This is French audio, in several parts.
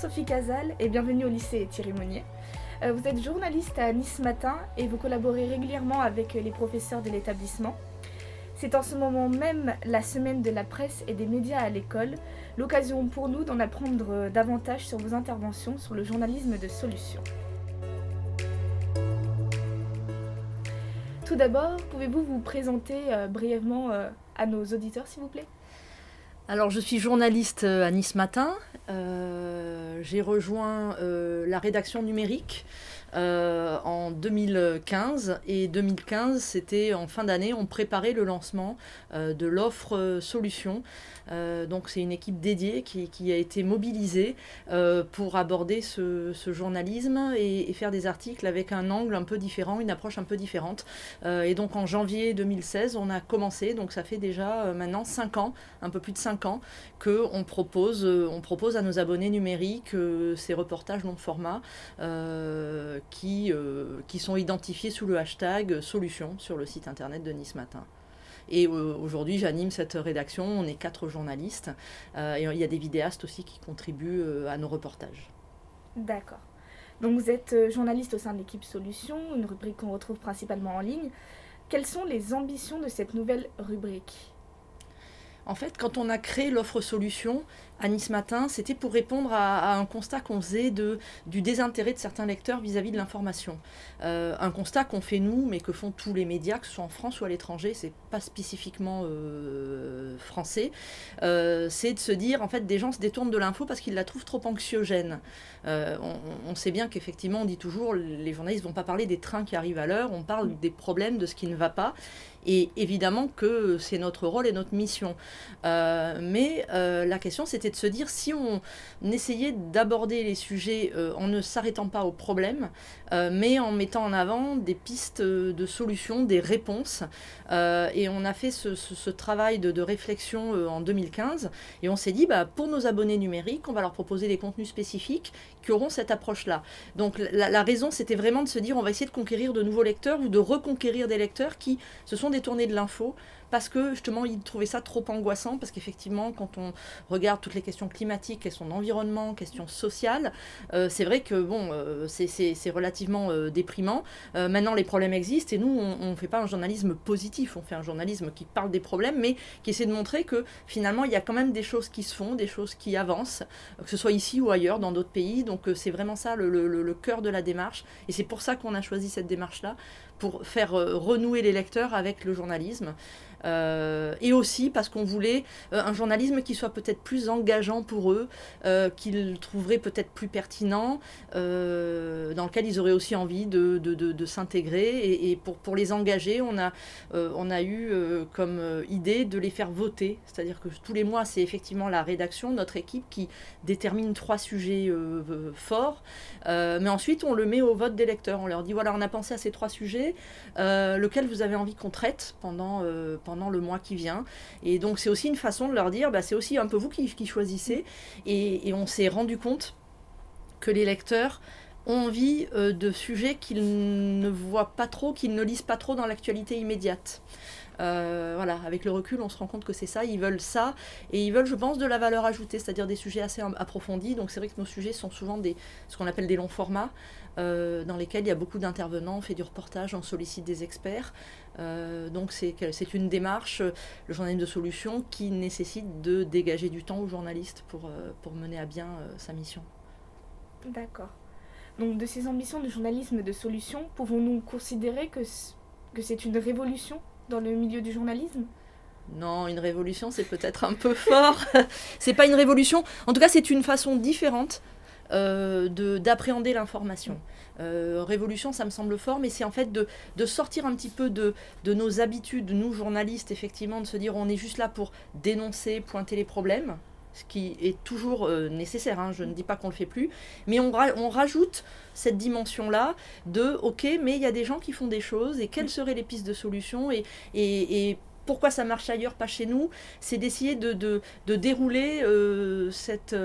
Sophie Casal et bienvenue au lycée Thierry Monnier. Euh, vous êtes journaliste à Nice Matin et vous collaborez régulièrement avec les professeurs de l'établissement. C'est en ce moment même la semaine de la presse et des médias à l'école, l'occasion pour nous d'en apprendre davantage sur vos interventions sur le journalisme de solution. Tout d'abord, pouvez-vous vous présenter euh, brièvement euh, à nos auditeurs, s'il vous plaît? Alors, je suis journaliste à Nice Matin. J'ai rejoint la rédaction numérique euh, en 2015. Et 2015, c'était en fin d'année, on préparait le lancement euh, de l'offre euh, solution. donc c'est une équipe dédiée qui, a été mobilisée pour aborder ce, journalisme et, faire des articles avec un angle un peu différent, une approche un peu différente. et donc en janvier 2016, on a commencé, donc ça fait déjà maintenant 5 ans, un peu plus de 5 ans, qu'on propose, propose à nos abonnés numériques ces reportages long format qui sont identifiés sous le hashtag solution sur le site internet de Nice Matin. Et euh, aujourd'hui, j'anime cette rédaction. On est quatre journalistes. Euh, et il y a des vidéastes aussi qui contribuent à nos reportages. D'accord. Donc vous êtes journaliste au sein de l'équipe Solution, une rubrique qu'on retrouve principalement en ligne. Quelles sont les ambitions de cette nouvelle rubrique? En fait, quand on a créé l'offre solution à Nice Matin, c'était pour répondre à, un constat qu'on faisait de, du désintérêt de certains lecteurs vis-à-vis de l'information. Euh, un constat qu'on fait nous, mais que font tous les médias, que ce soit en France ou à l'étranger, c'est pas spécifiquement euh, français. Euh, c'est de se dire, en fait, des gens se détournent de l'info parce qu'ils la trouvent trop anxiogène. On, sait bien qu'effectivement, on dit toujours, les journalistes vont pas parler des trains qui arrivent à l'heure, on parle des problèmes, de ce qui ne va pas. Et évidemment que c'est notre rôle et notre mission. mais la question, c'était de se dire si on essayait d'aborder les sujets euh, en ne s'arrêtant pas aux problèmes, euh, mais en mettant en avant des pistes de solutions, des réponses. Euh, et on a fait ce, travail de, réflexion en 2015 et on s'est dit, bah, pour nos abonnés numériques, on va leur proposer des contenus spécifiques qui auront cette approche-là. Donc la raison, c'était vraiment de se dire, on va essayer de conquérir de nouveaux lecteurs ou de reconquérir des lecteurs qui se sont détournés de l'info parce que justement ils trouvaient ça trop angoissant, parce qu'effectivement quand on regarde toutes les questions climatiques, questions d'environnement, questions sociales, euh, c'est vrai que bon, euh, c'est relativement euh, déprimant. maintenant les problèmes existent et nous on ne fait pas un journalisme positif, on fait un journalisme qui parle des problèmes, mais qui essaie de montrer que finalement il y a quand même des choses qui se font, des choses qui avancent, que ce soit ici ou ailleurs, dans d'autres pays. Donc c'est vraiment ça le, le cœur de la démarche et c'est pour ça qu'on a choisi cette démarche-là pour faire renouer les lecteurs avec le journalisme. Euh, et aussi parce qu'on voulait euh, un journalisme qui soit peut-être plus engageant pour eux, euh, qu'ils trouveraient peut-être plus pertinent, dans lequel ils auraient aussi envie de, de, de, s'intégrer. Et, et, pour, pour les engager, on a, on a eu comme idée de les faire voter. C'est-à-dire que tous les mois, c'est effectivement la rédaction, notre équipe, qui détermine trois sujets forts. mais ensuite, on le met au vote des lecteurs. On leur dit, voilà, on a pensé à ces trois sujets, lequel vous avez envie qu'on traite pendant, pendant le mois qui vient. Et donc c'est aussi une façon de leur dire, bah, c'est aussi un peu vous qui, choisissez. Et, on s'est rendu compte que les lecteurs ont envie euh, de sujets qu'ils ne voient pas trop, qu'ils ne lisent pas trop dans l'actualité immédiate. Euh, voilà, avec le recul, on se rend compte que c'est ça, ils veulent ça, et ils veulent, je pense, de la valeur ajoutée, c'est-à-dire des sujets assez approfondis. Donc c'est vrai que nos sujets sont souvent ce qu'on appelle des longs formats, euh, dans lesquels il y a beaucoup d'intervenants, on fait du reportage, on sollicite des experts. Euh, donc c'est une démarche, le journalisme de solution, qui nécessite de dégager du temps aux journalistes pour, pour mener à bien sa mission. D'accord. Donc de ces ambitions de journalisme de solution, pouvons-nous considérer que, que c'est une révolution dans le milieu du journalisme? Non, une révolution, c'est peut-être un peu fort. c'est pas une révolution. En tout cas, c'est une façon différente euh, d'appréhender l'information. Euh, révolution, ça me semble fort, mais c'est en fait de, de, sortir un petit peu de, de, nos habitudes, nous journalistes, effectivement, de se dire on est juste là pour dénoncer, pointer les problèmes, ce qui est toujours euh, nécessaire, hein, je ne dis pas qu'on le fait plus, mais on, on rajoute cette dimension-là de, ok, mais il y a des gens qui font des choses, et quelles seraient les pistes de solution, et, et, et pourquoi ça marche ailleurs, pas chez nous, c'est d'essayer de, de, dérouler cette,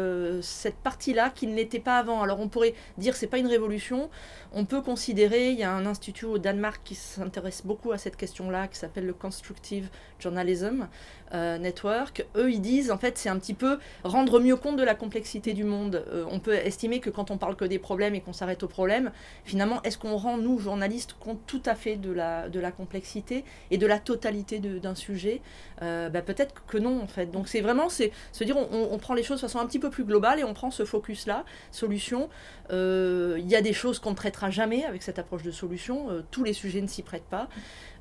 cette partie-là qui n'était pas avant. Alors on pourrait dire c'est pas une révolution, on peut considérer, il y a un institut au Danemark qui s'intéresse beaucoup à cette question-là, qui s'appelle le Constructive Journalism euh, Network. Eux, ils disent, en fait, c'est un petit peu rendre mieux compte de la complexité du monde. Euh, on peut estimer que quand on parle que des problèmes et qu'on s'arrête aux problèmes, finalement, est-ce qu'on rend, nous, journalistes, compte tout à fait de la, de la complexité et de la totalité d'un sujet? Euh, bah, Peut-être que non, en fait. Donc c'est vraiment c'est se dire, on, on, prend les choses de façon un petit peu plus globale et on prend ce focus-là, solution. Il y a des choses qu'on ne traitera jamais avec cette approche de solution. Euh, tous les sujets ne s'y prêtent pas.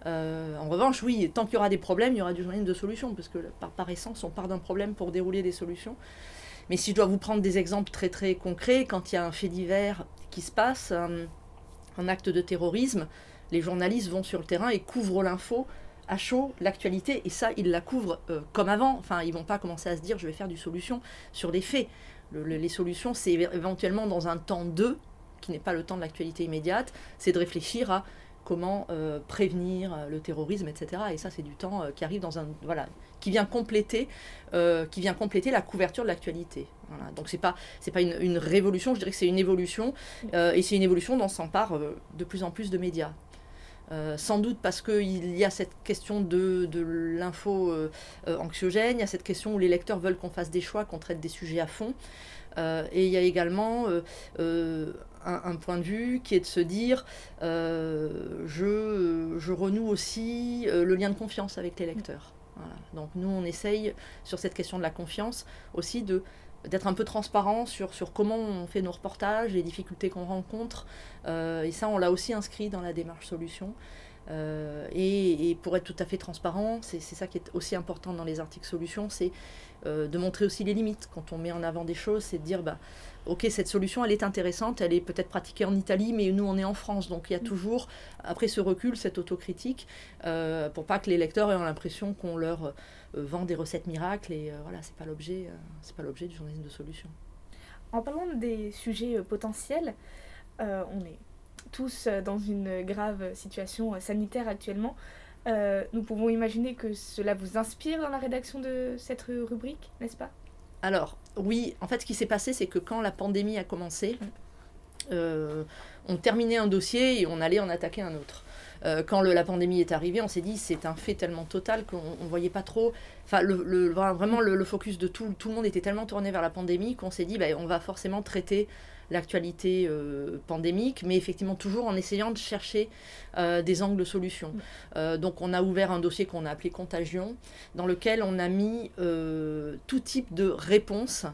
Euh, en revanche, oui, tant qu'il y aura des problèmes, il y aura du journalisme de solution, parce que par, essence, on part d'un problème pour dérouler des solutions. Mais si je dois vous prendre des exemples très très concrets, quand il y a un fait divers qui se passe, un, acte de terrorisme, les journalistes vont sur le terrain et couvrent l'info à chaud, l'actualité, et ça, ils la couvrent euh, comme avant. Enfin, ils vont pas commencer à se dire, je vais faire du solution sur des faits. les solutions, c'est éventuellement dans un temps 2, qui n'est pas le temps de l'actualité immédiate, c'est de réfléchir à comment euh, prévenir euh, le terrorisme, etc. Et ça, c'est du temps euh, qui arrive dans un voilà, qui vient compléter, qui vient compléter la couverture de l'actualité. Donc c'est pas c'est pas une, révolution, je dirais que c'est une évolution, et c'est une évolution dont s'emparent de plus en plus de médias. sans doute parce qu'il y a cette question de, de l'info anxiogène, il y a cette question où les lecteurs veulent qu'on fasse des choix, qu'on traite des sujets à fond. et il y a également un, point de vue qui est de se dire euh, je, je, renoue aussi euh, le lien de confiance avec les lecteurs. Donc nous, on essaye sur cette question de la confiance aussi de d'être un peu transparent sur, sur comment on fait nos reportages, les difficultés qu'on rencontre. Euh, et ça, on l'a aussi inscrit dans la démarche solution. Et, et, pour être tout à fait transparent, c'est ça qui est aussi important dans les articles solutions, c'est de montrer aussi les limites. Quand on met en avant des choses, c'est de dire, bah, ok, cette solution, elle est intéressante, elle est peut-être pratiquée en Italie, mais nous, on est en France. Donc il y a mm. toujours, après ce recul, cette autocritique, euh, pour pas que les lecteurs aient l'impression qu'on leur euh, vend des recettes miracles. Et euh, voilà, c'est pas l'objet, c'est pas l'objet du journalisme de solution. En parlant des sujets potentiels, on est tous dans une grave situation sanitaire actuellement. nous pouvons imaginer que cela vous inspire dans la rédaction de cette rubrique, n'est-ce pas? Alors, oui, en fait, ce qui s'est passé, c'est que quand la pandémie a commencé, euh, on terminait un dossier et on allait en attaquer un autre. Euh, quand la pandémie est arrivée, on s'est dit c'est un fait tellement total qu'on ne voyait pas trop. Enfin, le, vraiment, le, focus de tout, tout le monde était tellement tourné vers la pandémie qu'on s'est dit bah, on va forcément traiter l'actualité euh, pandémique, mais effectivement toujours en essayant de chercher euh, des angles de solution. Mm. Euh, donc on a ouvert un dossier qu'on a appelé Contagion, dans lequel on a mis tout type de réponses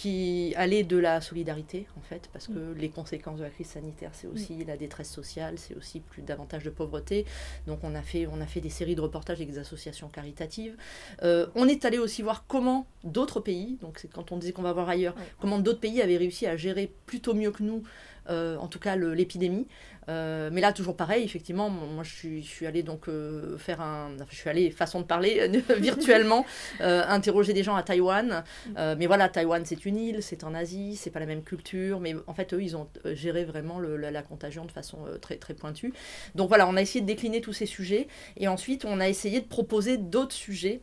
qui allait de la solidarité, en fait, parce que mm. les conséquences de la crise sanitaire, c'est aussi la détresse sociale, c'est aussi plus davantage de pauvreté. Donc on a fait, on a fait des séries de reportages avec des associations caritatives. Euh, on est allé aussi voir comment d'autres pays, donc c'est quand on disait qu'on va voir ailleurs, comment d'autres pays avaient réussi à gérer plutôt mieux que nous euh, en tout cas l'épidémie. Euh, mais là, toujours pareil, effectivement, moi je suis, je suis allée donc euh, faire un. je suis allée, façon de parler, virtuellement, interroger des gens à Taïwan. mais voilà, Taïwan c'est une île, c'est en Asie, c'est pas la même culture, mais en fait, eux, ils ont géré vraiment le, la, la, contagion de façon très, très pointue. Donc voilà, on a essayé de décliner tous ces sujets et ensuite on a essayé de proposer d'autres sujets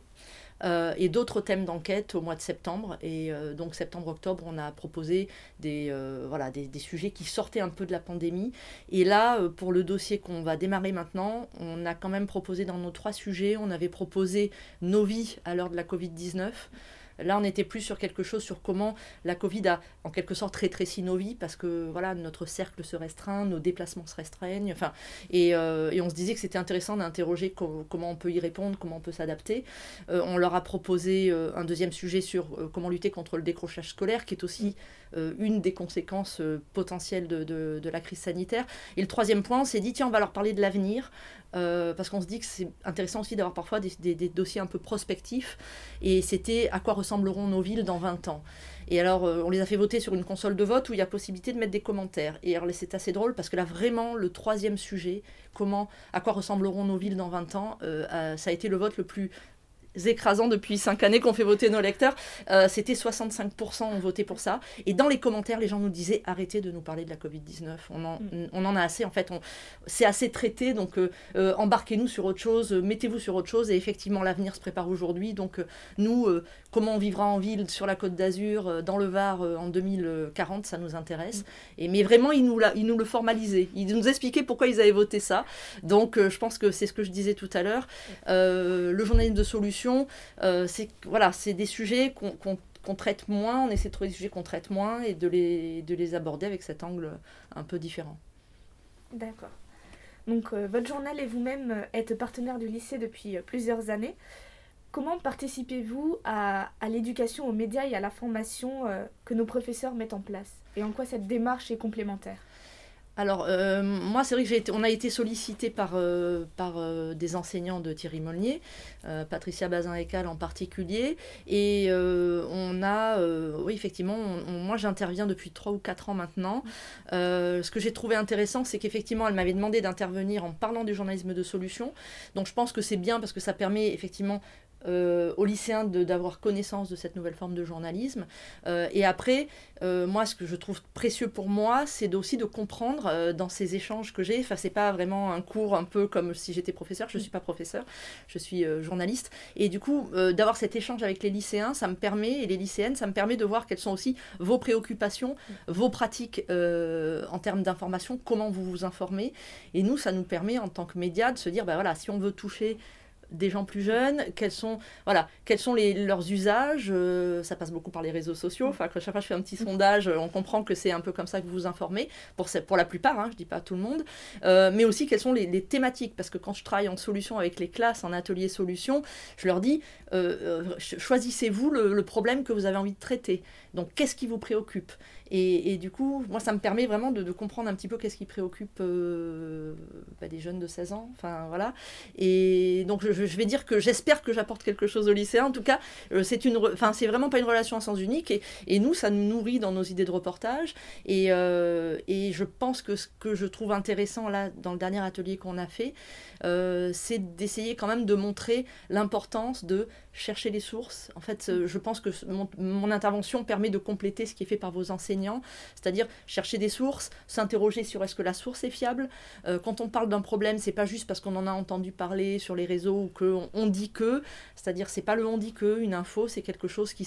euh, et d'autres thèmes d'enquête au mois de septembre. Et euh, donc septembre-octobre, on a proposé des, euh, voilà, des, des, sujets qui sortaient un peu de la pandémie. Et là, pour le dossier qu'on va démarrer maintenant, on a quand même proposé dans nos trois sujets, on avait proposé nos vies à l'heure de la Covid-19. Là, on était plus sur quelque chose sur comment la Covid a en quelque sorte rétréci nos vies parce que voilà, notre cercle se restreint, nos déplacements se restreignent. Enfin, et, euh, on se disait que c'était intéressant d'interroger comment on peut y répondre, comment on peut s'adapter. Euh, on leur a proposé euh, un deuxième sujet sur comment lutter contre le décrochage scolaire, qui est aussi une des conséquences potentielles de, de, de, la crise sanitaire. Et le troisième point, on s'est dit, tiens, on va leur parler de l'avenir. Euh, parce qu'on se dit que c'est intéressant aussi d'avoir parfois des, dossiers un peu prospectifs. Et c'était à quoi ressembleront nos villes dans 20 ans. Et alors, euh, on les a fait voter sur une console de vote où il y a possibilité de mettre des commentaires. Et alors, c'est assez drôle parce que là, vraiment, le troisième sujet, comment, à quoi ressembleront nos villes dans 20 ans, euh, ça a été le vote le plus écrasants depuis cinq années qu'on fait voter nos lecteurs. Euh, c'était 65% ont voté pour ça. Et dans les commentaires, les gens nous disaient arrêtez de nous parler de la Covid-19. On en, mm. on en a assez. En fait, c'est assez traité. Donc, euh, euh, embarquez-nous sur autre chose, mettez-vous sur autre chose. Et effectivement, l'avenir se prépare aujourd'hui. Donc, nous, comment on vivra en ville sur la côte d'Azur, dans le Var, en 2040, ça nous intéresse. Mm. Et, mais vraiment, ils nous, ils nous le formalisaient. Ils nous expliquaient pourquoi ils avaient voté ça. Donc, je pense que c'est ce que je disais tout à l'heure. le journalisme de solution, c'est voilà, c'est des sujets qu'on traite moins, on essaie de trouver des sujets qu'on traite moins et de les, de les aborder avec cet angle un peu différent. D'accord. Donc euh, votre journal et vous-même euh, êtes partenaire du lycée depuis euh, plusieurs années. Comment participez-vous à, à l'éducation aux médias et à la formation que nos professeurs mettent en place? Et en quoi cette démarche est complémentaire? Alors, euh, moi, c'est vrai que été, on a été sollicité par, euh, euh, des enseignants de Thierry Molnier, Patricia Bazin-Ecal en particulier, et on a, oui, effectivement, moi j'interviens depuis 3 ou 4 ans maintenant. ce que j'ai trouvé intéressant, c'est qu'effectivement, elle m'avait demandé d'intervenir en parlant du journalisme de solution. Donc, je pense que c'est bien parce que ça permet effectivement euh, aux lycéens d'avoir connaissance de cette nouvelle forme de journalisme. Euh, et après, euh, moi, ce que je trouve précieux pour moi, c'est aussi de comprendre dans ces échanges que j'ai. Enfin, c'est pas vraiment un cours un peu comme si j'étais professeur. Je suis pas professeur, je suis journaliste. Et du coup, d'avoir cet échange avec les lycéens, ça me permet et les lycéennes, ça me permet de voir quelles sont aussi vos préoccupations, vos pratiques en termes d'information, comment vous vous informez. Et nous, ça nous permet en tant que médias de se dire, bah voilà, si on veut toucher des gens plus jeunes, quels sont, voilà, quels sont les, leurs usages. Euh, ça passe beaucoup par les réseaux sociaux. Enfin, chaque fois que je fais un petit sondage, on comprend que c'est un peu comme ça que vous vous informez, pour, pour la plupart, hein, je ne dis pas tout le monde. Euh, mais aussi quelles sont les, thématiques. Parce que quand je travaille en solution avec les classes, en atelier solution, je leur dis euh, choisissez-vous le, le problème que vous avez envie de traiter. Donc, qu'est-ce qui vous préoccupe? Et, du coup, moi, ça me permet vraiment de, comprendre un petit peu qu'est-ce qui préoccupe euh, bah, des jeunes de 16 ans. Enfin, voilà. Et donc, je, vais dire que j'espère que j'apporte quelque chose aux lycéens. En tout cas, euh, c'est une, enfin, c'est vraiment pas une relation à sens unique. Et, et, nous, ça nous nourrit dans nos idées de reportage. Et, euh, et je pense que ce que je trouve intéressant là, dans le dernier atelier qu'on a fait, c'est d'essayer quand même de montrer l'importance de chercher les sources. En fait, je pense que mon, intervention permet de compléter ce qui est fait par vos enseignants c'est-à-dire chercher des sources, s'interroger sur est-ce que la source est fiable. Euh, quand on parle d'un problème, c'est pas juste parce qu'on en a entendu parler sur les réseaux ou qu'on on dit que, c'est-à-dire c'est pas le on dit que, une info, c'est quelque chose qui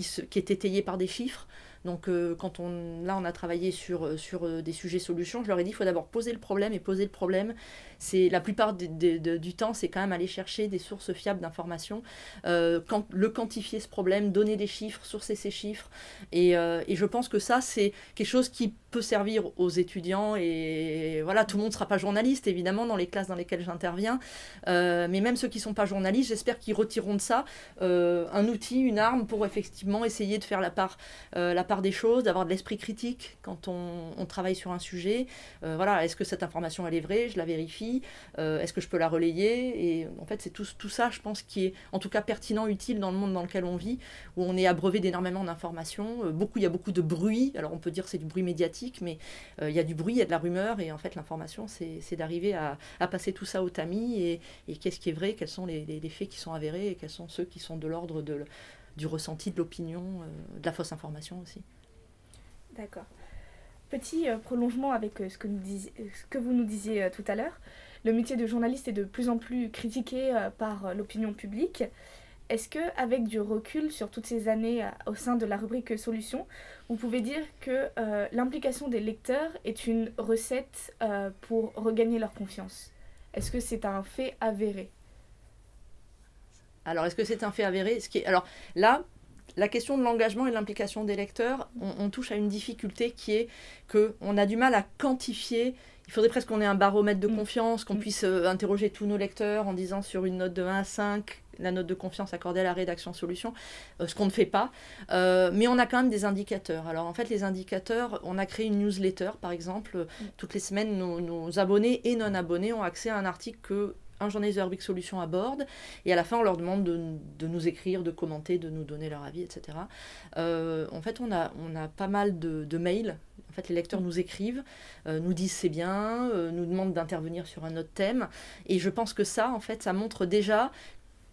est étayé par des chiffres. Donc euh, quand on, là on a travaillé sur, euh, sur euh, des sujets solutions, je leur ai dit il faut d'abord poser le problème et poser le problème. C'est la plupart du temps c'est quand même aller chercher des sources fiables d'informations, le quantifier ce problème, donner des chiffres, sourcer ces chiffres. Et, et je pense que ça c'est quelque chose qui peut servir aux étudiants et voilà tout le monde ne sera pas journaliste évidemment dans les classes dans lesquelles j'interviens, mais même ceux qui ne sont pas journalistes, j'espère qu'ils retireront de ça un outil, une arme pour effectivement essayer de faire la part, la part des choses, d'avoir de l'esprit critique quand on, travaille sur un sujet. Euh, voilà, est-ce que cette information elle est vraie? Je la vérifie. Euh, est-ce que je peux la relayer? Et en fait, c'est tout, tout ça, je pense, qui est en tout cas pertinent, utile dans le monde dans lequel on vit, où on est abreuvé d'énormément d'informations. Euh, beaucoup, il y a beaucoup de bruit. Alors on peut dire c'est du bruit médiatique, mais il y a du bruit, il y a de la rumeur, et en fait l'information, c'est d'arriver à, passer tout ça au tamis et, qu'est-ce qui est vrai, quels sont les, les, faits qui sont avérés? Et quels sont ceux qui sont de l'ordre de du ressenti, de l'opinion, euh, de la fausse information aussi. D'accord. Petit euh, prolongement avec euh, ce, que ce, que vous nous disiez tout à l'heure. Le métier de journaliste est de plus en plus critiqué par l'opinion publique. Est-ce que, avec du recul sur toutes ces années au sein de la rubrique Solutions, vous pouvez dire que l'implication des lecteurs est une recette pour regagner leur confiance? Est-ce que c'est un fait avéré? Alors, est-ce que c'est un fait avéré? Ce qui est... Alors là, la question de l'engagement et de l'implication des lecteurs, on, touche à une difficulté qui est qu'on a du mal à quantifier. Il faudrait presque qu'on ait un baromètre de mm. confiance, qu'on mm. puisse euh, interroger tous nos lecteurs en disant sur une note de 1 à 5 la note de confiance accordée à la rédaction solution, euh, ce qu'on ne fait pas. Euh, mais on a quand même des indicateurs. Alors en fait, les indicateurs, on a créé une newsletter par exemple. Mm. Toutes les semaines, nos, nos abonnés et non-abonnés ont accès à un article que un journaliste de Rubrique Solutions aborde, et à la fin on leur demande de, nous écrire, de commenter, de nous donner leur avis, etc. Euh, en fait, on a, on a pas mal de, mails. En fait, les lecteurs nous écrivent, euh, nous disent c'est bien, euh, nous demandent d'intervenir sur un autre thème, et je pense que ça, en fait, ça montre déjà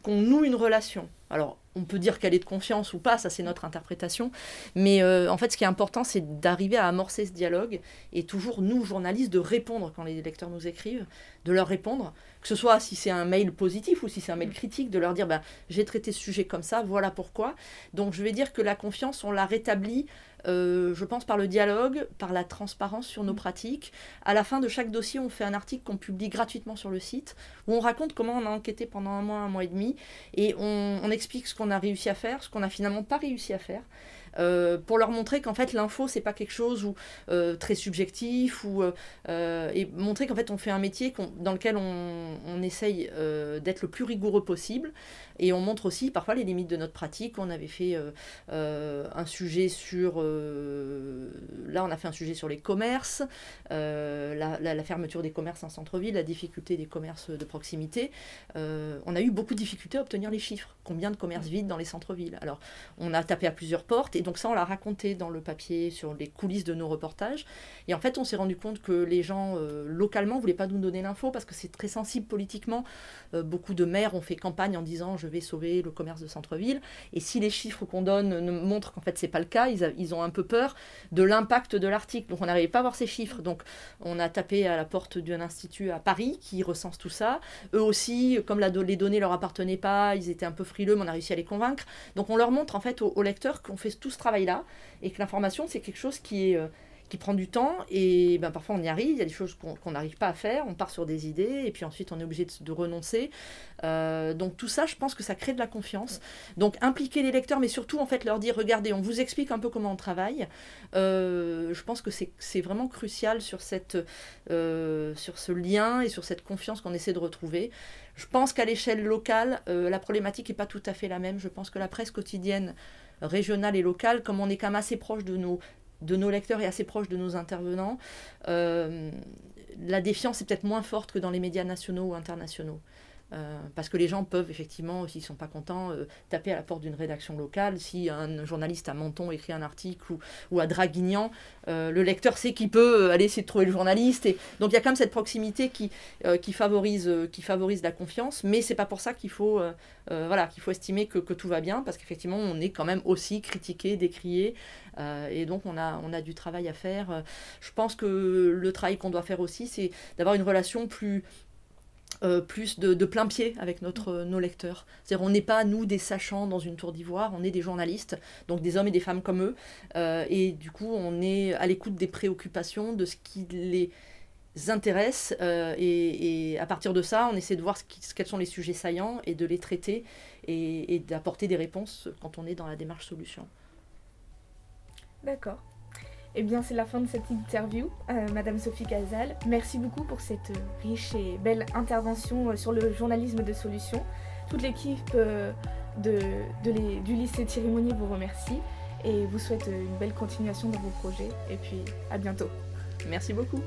qu'on noue une relation. Alors, on peut dire qu'elle est de confiance ou pas, ça c'est notre interprétation. Mais euh, en fait, ce qui est important, c'est d'arriver à amorcer ce dialogue et toujours, nous, journalistes, de répondre quand les lecteurs nous écrivent, de leur répondre, que ce soit si c'est un mail positif ou si c'est un mail critique, de leur dire ben, j'ai traité ce sujet comme ça, voilà pourquoi. Donc, je vais dire que la confiance, on l'a rétablie euh, je pense par le dialogue, par la transparence sur nos pratiques. À la fin de chaque dossier, on fait un article qu'on publie gratuitement sur le site, où on raconte comment on a enquêté pendant un mois, un mois et demi, et on, on explique ce qu'on a réussi à faire, ce qu'on n'a finalement pas réussi à faire. Euh, pour leur montrer qu'en fait l'info c'est pas quelque chose où, euh, très subjectif ou euh, et montrer qu'en fait on fait un métier dans lequel on, on essaye d'être le plus rigoureux possible et on montre aussi parfois les limites de notre pratique. On avait fait un sujet sur là on a fait un sujet sur les commerces, la, la, fermeture des commerces en centre-ville, la difficulté des commerces de proximité. on a eu beaucoup de difficultés à obtenir les chiffres. Combien de commerces vides dans les centres-villes? Alors on a tapé à plusieurs portes et donc ça, on l'a raconté dans le papier sur les coulisses de nos reportages. Et en fait, on s'est rendu compte que les gens euh, localement voulaient pas nous donner l'info parce que c'est très sensible politiquement. Euh, beaucoup de maires ont fait campagne en disant je vais sauver le commerce de centre-ville. Et si les chiffres qu'on donne montrent qu'en fait c'est pas le cas, ils, ont un peu peur de l'impact de l'article. Donc on n'arrivait pas à voir ces chiffres. Donc on a tapé à la porte d'un institut à Paris qui recense tout ça. Eux aussi, comme les données leur appartenaient pas, ils étaient un peu frileux, mais on a réussi à les convaincre. Donc on leur montre en fait aux, aux lecteurs qu'on fait tout ce travail-là et que l'information, c'est quelque chose qui est... Euh, qui prend du temps et ben, parfois on y arrive, il y a des choses qu'on n'arrive pas à faire, on part sur des idées et puis ensuite on est obligé de, renoncer. Euh, donc tout ça, je pense que ça crée de la confiance. Donc impliquer les lecteurs, mais surtout en fait leur dire, regardez, on vous explique un peu comment on travaille. Euh, je pense que c'est vraiment crucial sur, cette, sur ce lien et sur cette confiance qu'on essaie de retrouver. Je pense qu'à l'échelle locale, la problématique n'est pas tout à fait la même. Je pense que la presse quotidienne régionale et locale, comme on est quand même assez proche de nos, lecteurs et assez proche de nos intervenants, euh, la défiance est peut-être moins forte que dans les médias nationaux ou internationaux. Euh, parce que les gens peuvent effectivement, s'ils ne sont pas contents, euh, taper à la porte d'une rédaction locale. Si un journaliste à Menton écrit un article ou, à Draguignan, euh, le lecteur sait qu'il peut aller essayer de trouver le journaliste. Donc il y a quand même cette proximité qui, favorise, la confiance, mais c'est pas pour ça qu'il faut, faut estimer que, tout va bien, parce qu'effectivement on est quand même aussi critiqué, décrié, et donc on a du travail à faire. Je pense que le travail qu'on doit faire aussi, c'est d'avoir une relation plus euh, plus de, plein pied avec notre, nos lecteurs. C'est-à-dire on n'est pas, nous, des sachants dans une tour d'ivoire, on est des journalistes, donc des hommes et des femmes comme eux. Euh, et du coup, on est à l'écoute des préoccupations, de ce qui les intéresse. Euh, et, à partir de ça, on essaie de voir ce quels sont les sujets saillants et de les traiter et d'apporter des réponses quand on est dans la démarche solution. D'accord. Eh bien, c'est la fin de cette interview, euh, Madame Sophie Casal. Merci beaucoup pour cette riche et belle intervention euh, sur le journalisme de solution. Toute l'équipe euh, du lycée Thierry Monnier vous remercie et vous souhaite une belle continuation dans vos projets. Et puis, à bientôt. Merci beaucoup.